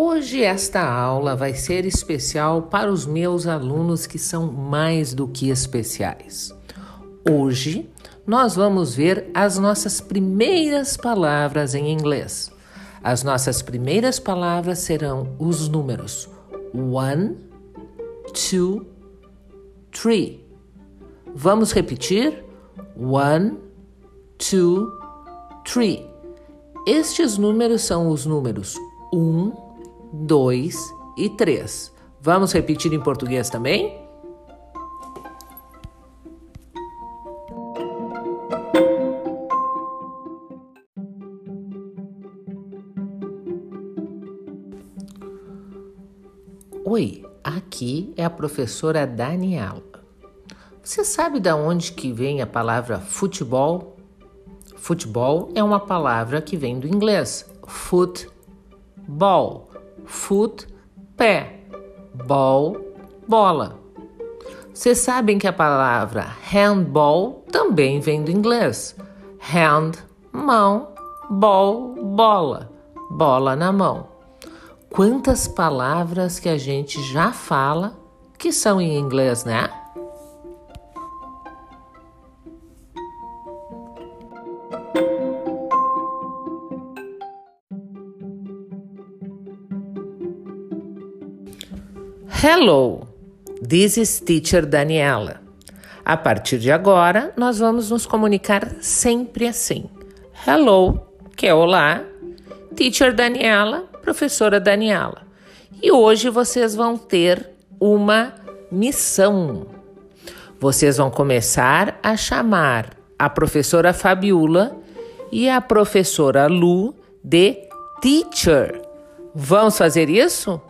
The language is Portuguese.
Hoje esta aula vai ser especial para os meus alunos que são mais do que especiais. Hoje nós vamos ver as nossas primeiras palavras em inglês. As nossas primeiras palavras serão os números one, two, three. Vamos repetir? One, two, three. Estes números são os números 1, um, 2 e 3. Vamos repetir em português também? Oi, aqui é a professora Daniela. Você sabe de onde que vem a palavra futebol? Futebol é uma palavra que vem do inglês football. Foot, pé. Ball, bola. Vocês sabem que a palavra handball também vem do inglês. Hand, mão, ball, bola. Bola na mão. Quantas palavras que a gente já fala que são em inglês, né? Hello, this is Teacher Daniela. A partir de agora, nós vamos nos comunicar sempre assim. Hello, que é olá. Teacher Daniela, professora Daniela. E hoje vocês vão ter uma missão. Vocês vão começar a chamar a professora Fabiola e a professora Lu de teacher. Vamos fazer isso?